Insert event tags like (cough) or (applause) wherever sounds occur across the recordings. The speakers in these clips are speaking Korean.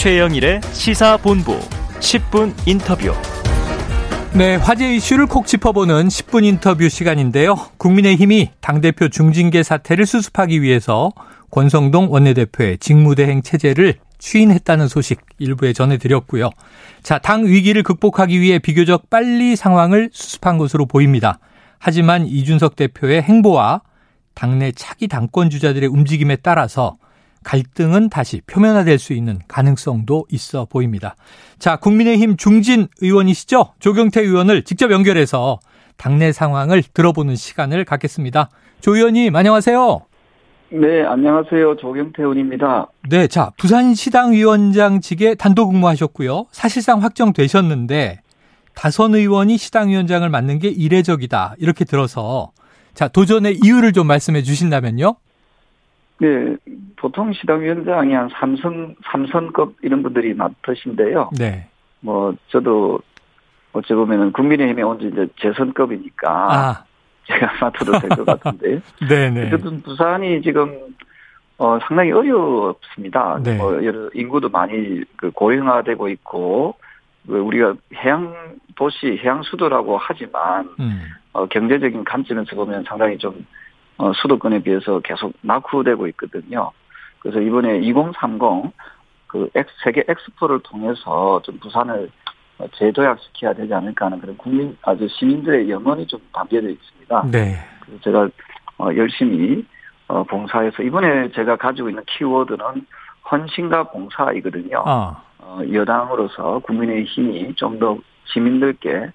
최영일의 시사본부 10분 인터뷰. 네, 화제 이슈를 콕 짚어보는 10분 인터뷰 시간인데요. 국민의힘이 당대표 중징계 사태를 수습하기 위해서 권성동 원내대표의 직무대행 체제를 추인했다는 소식 일부에 전해드렸고요. 자, 당 위기를 극복하기 위해 비교적 빨리 상황을 수습한 것으로 보입니다. 하지만 이준석 대표의 행보와 당내 차기 당권 주자들의 움직임에 따라서 갈등은 다시 표면화될 수 있는 가능성도 있어 보입니다. 자, 국민의힘 중진 의원이시죠? 조경태 의원을 직접 연결해서 당내 상황을 들어보는 시간을 갖겠습니다. 조 의원님, 안녕하세요. 네, 안녕하세요. 조경태 의원입니다. 네, 자, 부산시당 위원장직에 단독 근무하셨고요. 사실상 확정되셨는데 다선 의원이 시당 위원장을 맡는 게 이례적이다. 이렇게 들어서 자, 도전의 이유를 좀 말씀해 주신다면요. 네, 보통 시당위원장이 한 삼선, 삼선급 이런 분들이 맡으신데요. 네. 뭐, 저도 어찌 보면은 국민의힘에 온 지 이제 재선급이니까. 아, 제가 맡아도 될 것 같은데. (laughs) 네네. 어쨌든 부산이 지금, 어, 상당히 어렵습니다. 네. 뭐, 여러 인구도 많이 그 고령화되고 있고, 그 우리가 해양 도시, 해양 수도라고 하지만, 음, 어, 경제적인 관점에서 보면 상당히 좀 어, 수도권에 비해서 계속 낙후되고 있거든요. 그래서 이번에 2030 그 세계 엑스포를 통해서 좀 부산을 어, 재도약시켜야 되지 않을까 하는 그런 국민 아주 시민들의 염원이 좀 담겨져 있습니다. 네. 그래서 제가 어, 열심히 어, 봉사해서 이번에 제가 가지고 있는 키워드는 헌신과 봉사이거든요. 아, 어, 여당으로서 국민의 힘이 좀 더 시민들께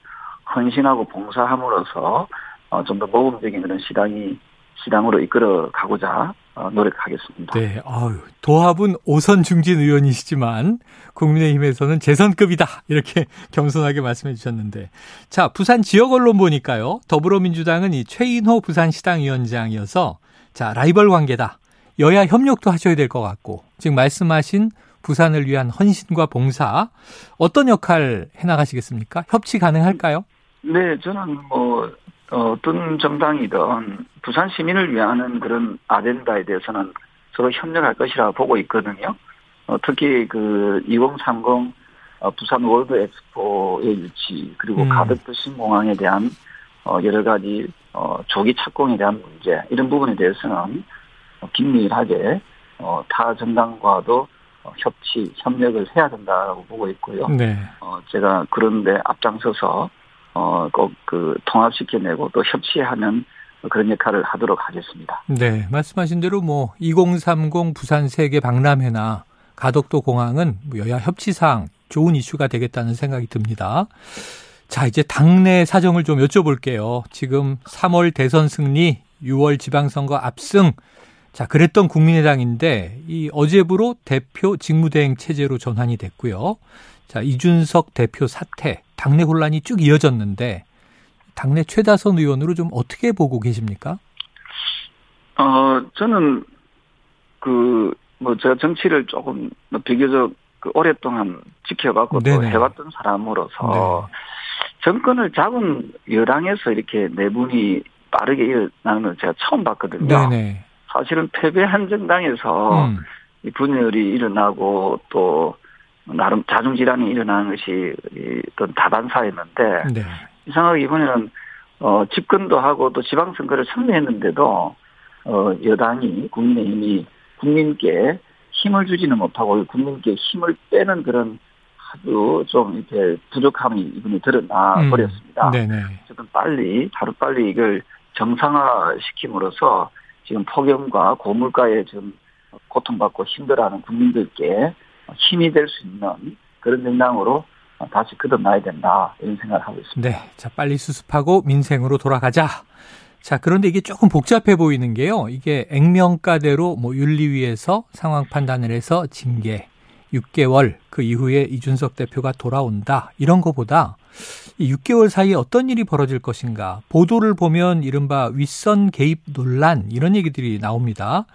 헌신하고 봉사함으로써 어, 좀 더 모범적인 그런 시당이 시당으로 이끌어 가고자 어, 노력하겠습니다. 네. 아유, 도합은 오선 중진 의원이시지만 국민의힘에서는 재선급이다. 이렇게 (laughs) 겸손하게 말씀해 주셨는데. 자, 부산 지역 언론 보니까요. 더불어민주당은 이 최인호 부산시당 위원장이어서 자, 라이벌 관계다. 여야 협력도 하셔야 될 것 같고. 지금 말씀하신 부산을 위한 헌신과 봉사 어떤 역할 해 나가시겠습니까? 협치 가능할까요? 네, 저는 뭐 어, 어떤 정당이든 부산 시민을 위하는 그런 아젠다에 대해서는 서로 협력할 것이라 보고 있거든요. 어, 특히 그 2030 어, 부산 월드 엑스포의 유치 그리고 음. 가덕도 신공항에 대한 어, 여러 가지 어, 조기 착공에 대한 문제 이런 부분에 대해서는 어, 긴밀하게 어, 타 정당과도 어, 협치 협력을 해야 된다고 보고 있고요. 네. 어, 제가 그런데 앞장서서, 어, 꼭그 통합시켜내고 또 협치하는 그런 역할을 하도록 하겠습니다. 네, 말씀하신 대로 뭐 2030 부산 세계 박람회나 가덕도 공항은 뭐 여야 협치상 좋은 이슈가 되겠다는 생각이 듭니다. 자, 이제 당내 사정을 좀 여쭤볼게요. 지금 3월 대선 승리, 6월 지방선거 압승. 자, 그랬던 국민의당인데 이 어제부로 대표 직무대행 체제로 전환이 됐고요. 자, 이준석 대표 사태, 당내 혼란이 쭉 이어졌는데 당내 최다선 의원으로 좀 어떻게 보고 계십니까? 어, 저는 그, 뭐 제가 정치를 조금 비교적 그 오랫동안 지켜봤고 또 네네. 해왔던 사람으로서 정권을 잡은 여당에서 이렇게 내분이 빠르게 일어나는 걸 제가 처음 봤거든요. 네네. 사실은 패배한 정당에서 음, 이 분열이 일어나고 또 나름 자중질환이 일어나는 것이 이 어떤 다반사였는데 네. 이상하게 이번에는 어 집권도 하고 또 지방선거를 승리했는데도 어 여당이 국민의힘이 국민께 힘을 주지는 못하고 국민께 힘을 빼는 그런 아주 좀 이렇게 부족함이 이번에 드러나 음, 버렸습니다. 네네. 조금 빨리 하루 빨리 이걸 정상화 시킴으로써 지금 폭염과 고물가에 좀 고통받고 힘들어하는 국민들께 힘이 될 수 있는 그런 정당으로 다시 거듭나야 된다 이런 생각을 하고 있습니다. 네. 자, 빨리 수습하고 민생으로 돌아가자. 자, 그런데 이게 조금 복잡해 보이는 게요. 이게 액면가대로 뭐 윤리위에서 상황 판단을 해서 징계 6개월 그 이후에 이준석 대표가 돌아온다. 이런 거보다 이 6개월 사이에 어떤 일이 벌어질 것인가. 보도를 보면 이른바 윗선 개입 논란 이런 얘기들이 나옵니다.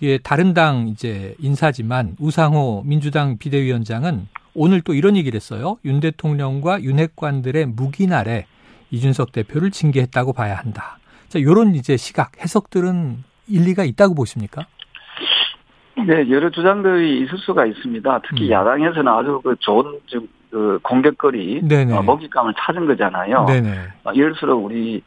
이게 다른 당 이제 인사지만 우상호 민주당 비대위원장은 오늘 또 이런 얘기를 했어요. 윤 대통령과 윤핵관들의 묵인아래 이준석 대표를 징계했다고 봐야 한다. 자, 요런 이제 시각, 해석들은 일리가 있다고 보십니까? 네, 여러 주장들이 있을 수가 있습니다. 특히 음. 야당에서는 아주 그 좋은 좀, 그 공격거리, 네네. 어, 먹잇감을 찾은 거잖아요. 네네. 어, 이럴수록 우리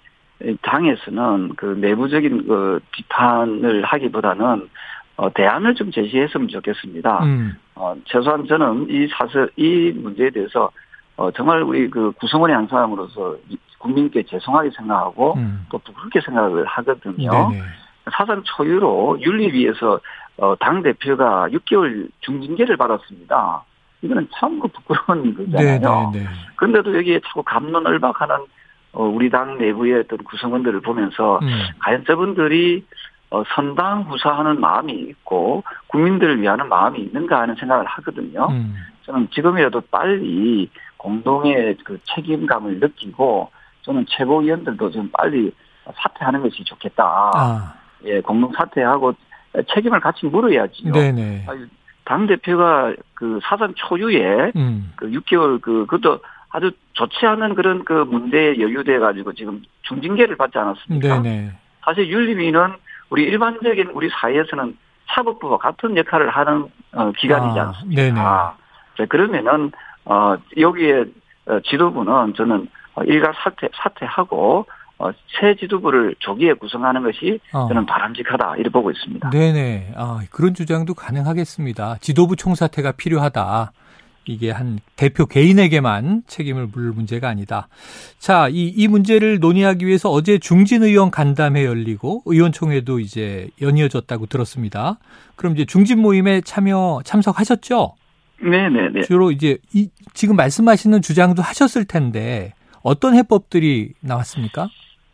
당에서는 그 내부적인 그 비판을 하기보다는 어, 대안을 좀 제시했으면 좋겠습니다. 음. 어, 최소한 저는 이 사설, 이 문제에 대해서 어, 정말 우리 그 구성원의 한 사람으로서 이 국민께 죄송하게 생각하고 음. 또 부끄럽게 생각을 하거든요. 네네. 사상 초유로 윤리위에서 어, 당 대표가 6개월 중징계를 받았습니다. 이거는 참그 부끄러운 거잖아요. 네네네. 그런데도 여기에 자꾸 감론을박하는 어, 우리 당 내부의 어떤 구성원들을 보면서 음. 과연 저분들이 어, 선당 후사하는 마음이 있고 국민들을 위하는 마음이 있는가 하는 생각을 하거든요. 음. 저는 지금이라도 빨리 공동의 그 책임감을 느끼고 저는 최고위원들도 좀 빨리 사퇴하는 것이 좋겠다. 아. 예, 공동 사퇴하고 책임을 같이 물어야지요. 네네. 당 대표가 그 사상 초유에 음. 그 6개월 그 그것도 아주 좋지 않은 그런 그 문제에 연루돼 가지고 지금 중징계를 받지 않았습니까? 네네. 사실 윤리위는 우리 일반적인 우리 사회에서는 사법부와 같은 역할을 하는 어, 기관이지 아, 않습니까? 네네. 자, 그러면은 어 여기에 어, 지도부는 저는 어, 일괄 사퇴 사퇴하고 어, 새 지도부를 조기에 구성하는 것이 어. 저는 바람직하다 이렇게 보고 있습니다. 네네. 아, 그런 주장도 가능하겠습니다. 지도부 총사퇴가 필요하다. 이게 한 대표 개인에게만 책임을 물을 문제가 아니다. 자, 이, 이 문제를 논의하기 위해서 어제 중진 의원 간담회 열리고 의원총회도 이제 연이어졌다고 들었습니다. 그럼 이제 중진 모임에 참여, 참석하셨죠? 네네네. 주로 이제 이, 지금 말씀하시는 주장도 하셨을 텐데 어떤 해법들이 나왔습니까?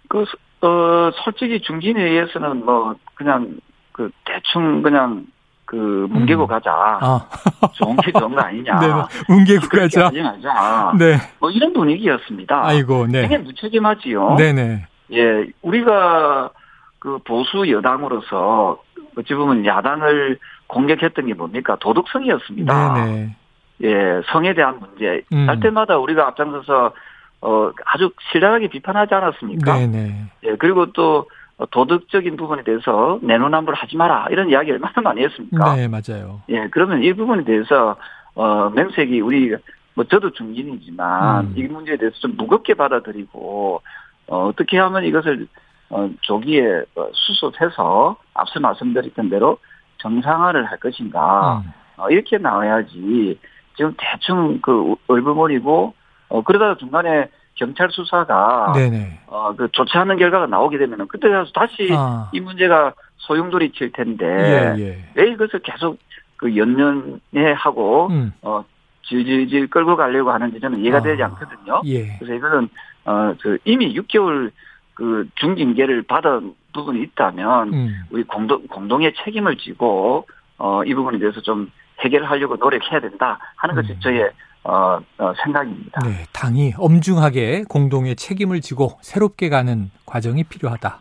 그, 어, 솔직히 중진회의에서는 뭐, 그냥, 그, 대충 그냥, 그, 뭉개고 음. 가자. 아, (laughs) 좋은 게 좋은 거 아니냐. 네, 뭉개고 그렇게 가자. 하지 말자. 네. 뭐, 이런 분위기였습니다. 아이고, 되게 네. 무책임하지요. 네네. 예, 우리가 그 보수 여당으로서 어찌 보면 야당을 공격했던 게 뭡니까? 도덕성이었습니다. 네네. 예, 성에 대한 문제. 음. 할 때마다 우리가 앞장서서 어, 아주 신랄하게 비판하지 않았습니까? 네네. 예, 그리고 또 도덕적인 부분에 대해서 내로남불 하지 마라. 이런 이야기 얼마나 많이 했습니까? 네, 맞아요. 예, 그러면 이 부분에 대해서, 어, 명색이 우리, 뭐, 저도 중진이지만, 음. 이 문제에 대해서 좀 무겁게 받아들이고, 어, 어떻게 하면 이것을, 어, 조기에 어, 수습해서, 앞서 말씀드렸던 대로 정상화를 할 것인가, 음. 어, 이렇게 나와야지, 지금 대충 그, 얼버무리고, 어, 그러다가 중간에 경찰 수사가, 네네. 어, 그 좋지 않은 결과가 나오게 되면은, 그때 가서 다시 아, 이 문제가 소용돌이 칠 텐데, 예, 예. 왜 이것을 계속 그 연년에 하고 음, 어 질질질 끌고 가려고 하는지 저는 이해가 아. 되지 않거든요. 예. 그래서 이거는 어그 이미 6개월 그 중징계를 받은 부분이 있다면 음. 우리 공동 공동의 책임을 지고 어 이 부분에 대해서 좀 해결하려고 노력해야 된다 하는 것이 음. 저의 어, 어 생각입니다. 네, 당이 엄중하게 공동의 책임을 지고 새롭게 가는 과정이 필요하다.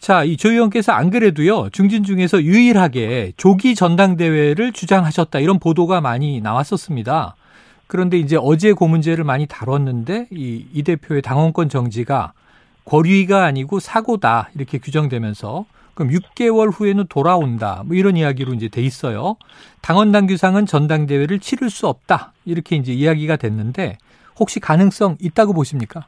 자, 이 조 의원께서 안 그래도요, 중진 중에서 유일하게 조기 전당대회를 주장하셨다, 이런 보도가 많이 나왔었습니다. 그런데 이제 어제 그 문제를 많이 다뤘는데, 이, 이 대표의 당원권 정지가 권위가 아니고 사고다, 이렇게 규정되면서, 그럼 6개월 후에는 돌아온다, 뭐 이런 이야기로 이제 돼 있어요. 당원 당규상은 전당대회를 치를 수 없다, 이렇게 이제 이야기가 됐는데, 혹시 가능성 있다고 보십니까?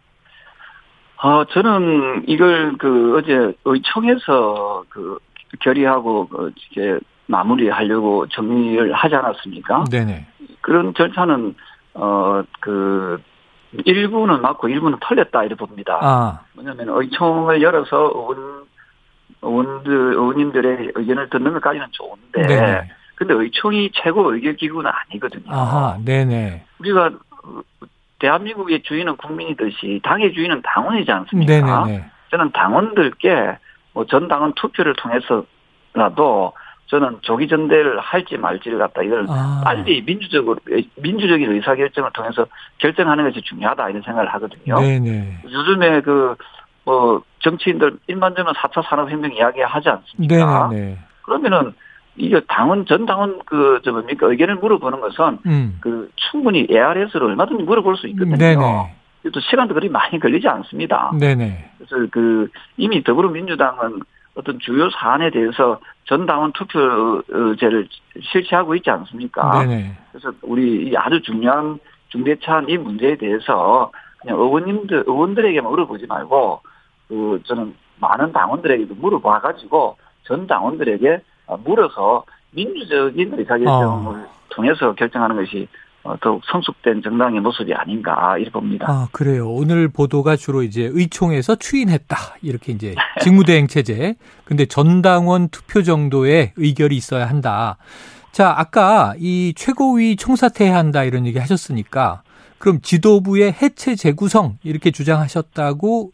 어 저는 이걸 그 어제 의총에서 그 결의하고 그 이렇게 마무리하려고 정리를 하지 않았습니까? 네네. 그런 절차는 어 그 일부는 맞고 일부는 틀렸다 이렇게 봅니다. 아, 뭐냐면 의총을 열어서 의원 의원들 의원님들의 의견을 듣는 것까지는 좋은데, 네네. 근데 의총이 최고 의결 기구는 아니거든요. 아하, 네네. 우리가 어, 대한민국의 주인은 국민이듯이 당의 주인은 당원이지 않습니까? 네네네. 저는 당원들께 뭐 전 당원 투표를 통해서라도 저는 조기 전대를 할지 말지를 갖다 이걸 아, 빨리 민주적으로 민주적인 의사 결정을 통해서 결정하는 것이 중요하다 이런 생각을 하거든요. 네네. 요즘에 그 뭐 정치인들 일반적으로 4차 산업혁명 이야기하지 않습니까? 네네네. 그러면은 이게 당원 전 당원 그저 뭡니까 의견을 물어보는 것은 음. 그 충분히 ARS를 얼마든지 물어볼 수 있거든요. 네네. 또 시간도 그리 많이 걸리지 않습니다. 네네. 그래서 그 이미 더불어민주당은 어떤 주요 사안에 대해서 전 당원 투표제를 실시하고 있지 않습니까? 네네. 그래서 우리 아주 중요한 중대차한 이 문제에 대해서 그냥 의원님들 의원들에게만 물어보지 말고 그 저는 많은 당원들에게도 물어봐가지고 전 당원들에게 물어서 민주적인 의사결정을 어. 통해서 결정하는 것이 어, 더욱 성숙된 정당의 모습이 아닌가 이렇게 봅니다. 아 그래요. 오늘 보도가 주로 이제 의총에서 추인했다 이렇게 이제 직무대행 체제. 근데 전당원 투표 정도의 의결이 있어야 한다. 자 아까 이 최고위 총사퇴해야 한다 이런 얘기 하셨으니까 그럼 지도부의 해체 재구성 이렇게 주장하셨다고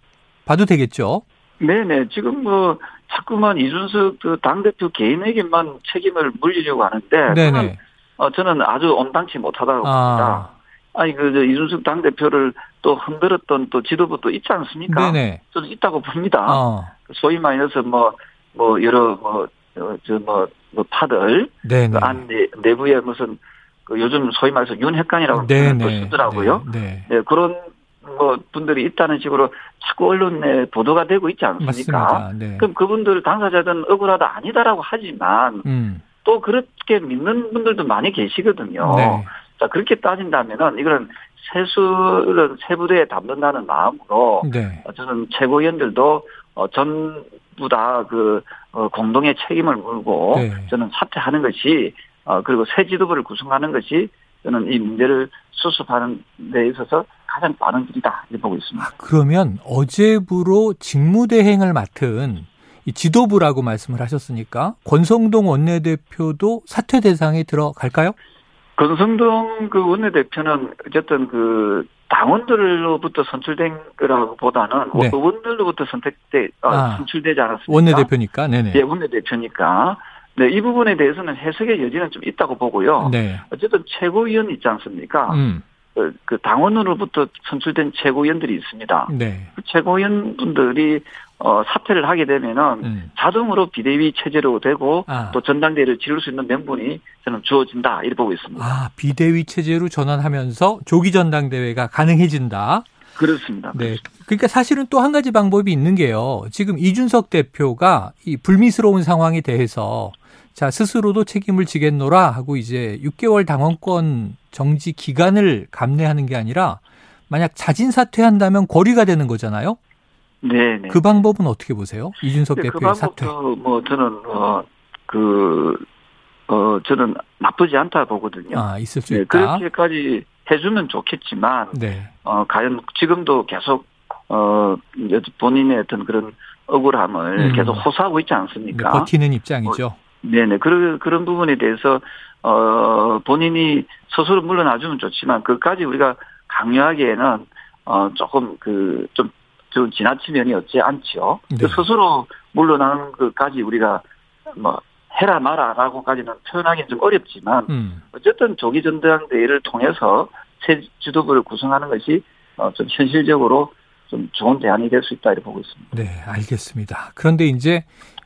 봐도 되겠죠? 네네 지금 뭐 자꾸만 이준석 그 당대표 개인에게만 책임을 물리려고 하는데 네네. 어, 저는 아주 온당치 못하다고 아. 봅니다. 아 니, 그, 저, 이준석 당대표를 또 흔들었던 또 지도부도 있지 않습니까? 네네. 저는 있다고 봅니다. 어. 소위 말해서 뭐, 뭐, 여러, 뭐, 어, 저, 뭐, 뭐, 파들. 네네. 그 안, 내부에 무슨, 그 요즘 소위 말해서 윤핵관이라고 쓰더라고요. 네. 네. 그런 뭐 분들이 있다는 식으로 자꾸 언론에 보도가 되고 있지 않습니까? 네. 그럼 그분들 당사자들은 억울하다 아니다라고 하지만 음. 또 그렇게 믿는 분들도 많이 계시거든요. 네. 자, 그렇게 따진다면은 이거는 세수를 세부대에 담는다는 마음으로 네. 저는 최고위원들도 어, 전부 다그 어, 공동의 책임을 물고 네. 저는 사퇴하는 것이 어, 그리고 새 지도부를 구성하는 것이 저는 이 문제를 수습하는 데 있어서 가장 빠른 길이다 이렇게 보고 있습니다. 아, 그러면 어제부로 직무대행을 맡은 이 지도부라고 말씀을 하셨으니까 권성동 원내대표도 사퇴 대상에 들어갈까요? 권성동 그 원내대표는 어쨌든 그 당원들로부터 선출된 거라고 보다는 네. 의원들로부터 선택돼 아, 아, 선출되지 않았습니까? 원내대표니까, 네네. 예, 원내대표니까. 네, 이 부분에 대해서는 해석의 여지는 좀 있다고 보고요. 네. 어쨌든 최고위원 있지 않습니까? 음. 그, 그 당원으로부터 선출된 최고위원들이 있습니다. 네. 그 최고위원 분들이 어, 사퇴를 하게 되면은 음. 자동으로 비대위 체제로 되고 아. 또 전당대회를 치를 수 있는 명분이 저는 주어진다 이렇게 보고 있습니다. 아 비대위 체제로 전환하면서 조기 전당대회가 가능해진다. 그렇습니다. 네. 그러니까 사실은 또 한 가지 방법이 있는 게요. 지금 이준석 대표가 이 불미스러운 상황에 대해서 자, 스스로도 책임을 지겠노라 하고 이제 6개월 당원권 정지 기간을 감내하는 게 아니라 만약 자진 사퇴한다면 거리가 되는 거잖아요. 네, 네. 그 방법은 어떻게 보세요? 이준석 네, 대표의 그 사퇴. 뭐 저는 어그 어, 저는 나쁘지 않다 보거든요. 아, 있을 수 네, 있다. 그렇게까지 해주면 좋겠지만, 네. 어, 과연 지금도 계속, 어, 본인의 어떤 그런 억울함을 음. 계속 호소하고 있지 않습니까? 네, 버티는 입장이죠. 어, 네네. 그런, 그런 부분에 대해서, 어, 본인이 스스로 물러나주면 좋지만, 그까지 우리가 강요하기에는, 어, 조금 그, 좀, 좀 지나친 면이 없지 않지요. 네. 그 스스로 물러나는 것까지 우리가, 뭐, 해라 마라라고까지는 표현하기는 좀 어렵지만, 음. 어쨌든 조기 전당대회를 통해서 새 지도부를 구성하는 것이, 어, 좀 현실적으로 좀 좋은 대안이 될 수 있다 이렇게 보고 있습니다. 네, 알겠습니다. 그런데 이제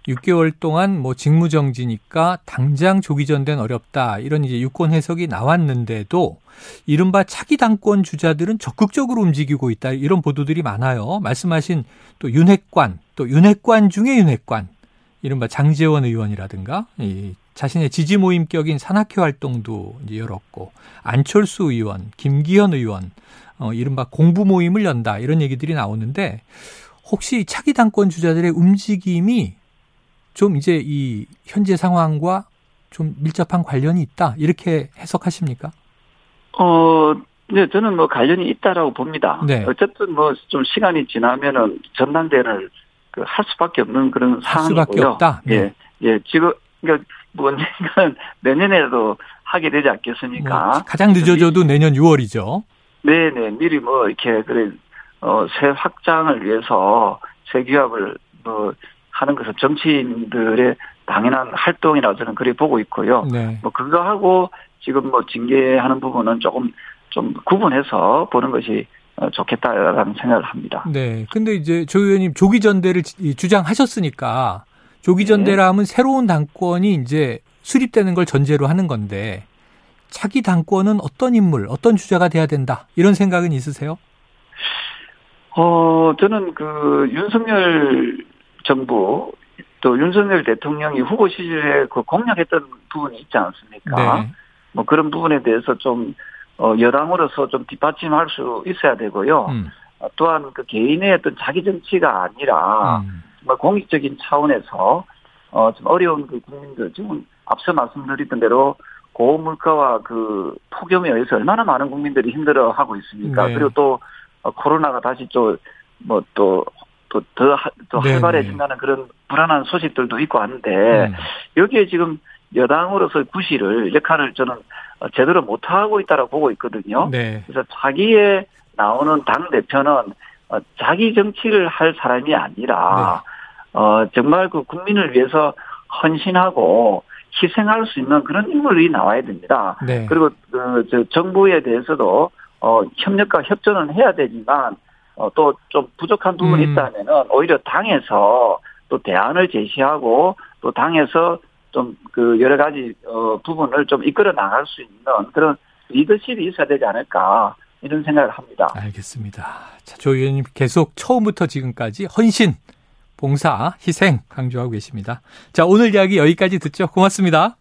6개월 동안 뭐 직무정지니까 당장 조기 전된 어렵다. 이런 이제 유권 해석이 나왔는데도 이른바 차기 당권 주자들은 적극적으로 움직이고 있다. 이런 보도들이 많아요. 말씀하신 또 윤핵관 또 윤핵관 중에 윤핵관. 이른바 장재원 의원이라든가 이 자신의 지지 모임격인 산악회 활동도 이제 열었고 안철수 의원, 김기현 의원 어 이른바 공부 모임을 연다. 이런 얘기들이 나오는데 혹시 차기 당권 주자들의 움직임이 좀 이제 이 현재 상황과 좀 밀접한 관련이 있다 이렇게 해석하십니까? 어, 네, 저는 뭐 관련이 있다라고 봅니다. 네. 어쨌든 뭐 좀 시간이 지나면은 전당대회를 그 할 수밖에 없는 그런 상황이고요. 수밖에 없다. 네. 예, 예, 지금 그러니까 뭐 언젠가는 (laughs) 내년에도 하게 되지 않겠습니까? 뭐 가장 늦어져도 내년 6월이죠. 네, 네, 미리 뭐 이렇게 그래 어새 확장을 위해서 새 규합을 뭐 하는 것은 정치인들의 당연한 활동이라고 저는 그렇게 보고 있고요. 네. 뭐 그거하고 지금 뭐 징계하는 부분은 조금 좀 구분해서 보는 것이 어, 좋겠다라는 생각을 합니다. 네. 근데 이제 조 의원님 조기 전대를 주장하셨으니까 조기 전대라 하면 네. 새로운 당권이 이제 수립되는 걸 전제로 하는 건데 차기 당권은 어떤 인물, 어떤 주자가 돼야 된다 이런 생각은 있으세요? 어, 저는 그 윤석열 정부 또 윤석열 대통령이 후보 시절에 그 공약했던 부분이 있지 않습니까? 네. 뭐 그런 부분에 대해서 좀 어, 여당으로서 좀 뒷받침할 수 있어야 되고요. 음. 어, 또한 그 개인의 어떤 자기 정치가 아니라 음. 정말 공익적인 차원에서 어, 좀 어려운 그 국민들 지금 앞서 말씀드렸던 대로 고물가와 그 폭염에 의해서 얼마나 많은 국민들이 힘들어하고 있습니까? 네. 그리고 또 어, 코로나가 다시 또 뭐또또 더더 네, 활발해진다는 그런 불안한 소식들도 있고 한데 음. 여기에 지금 여당으로서 구실을 역할을 저는 어, 제대로 못 하고 있다고 보고 있거든요. 네. 그래서 자기의 나오는 당 대표는 어, 자기 정치를 할 사람이 아니라 어 정말 그 국민을 위해서 헌신하고 희생할 수 있는 그런 인물이 나와야 됩니다. 네. 그리고 그저 정부에 대해서도 어 협력과 협조는 해야 되지만 어 또 좀 부족한 부분이 음. 있다면은 오히려 당에서 또 대안을 제시하고 또 당에서 좀 그 여러 가지 어 부분을 좀 이끌어 나갈 수 있는 그런 리더십이 있어야 되지 않을까 이런 생각을 합니다. 알겠습니다. 자, 조 의원님 계속 처음부터 지금까지 헌신, 봉사, 희생 강조하고 계십니다. 자, 오늘 이야기 여기까지 듣죠. 고맙습니다.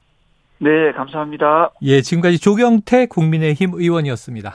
네, 감사합니다. 예, 지금까지 조경태 국민의힘 의원이었습니다.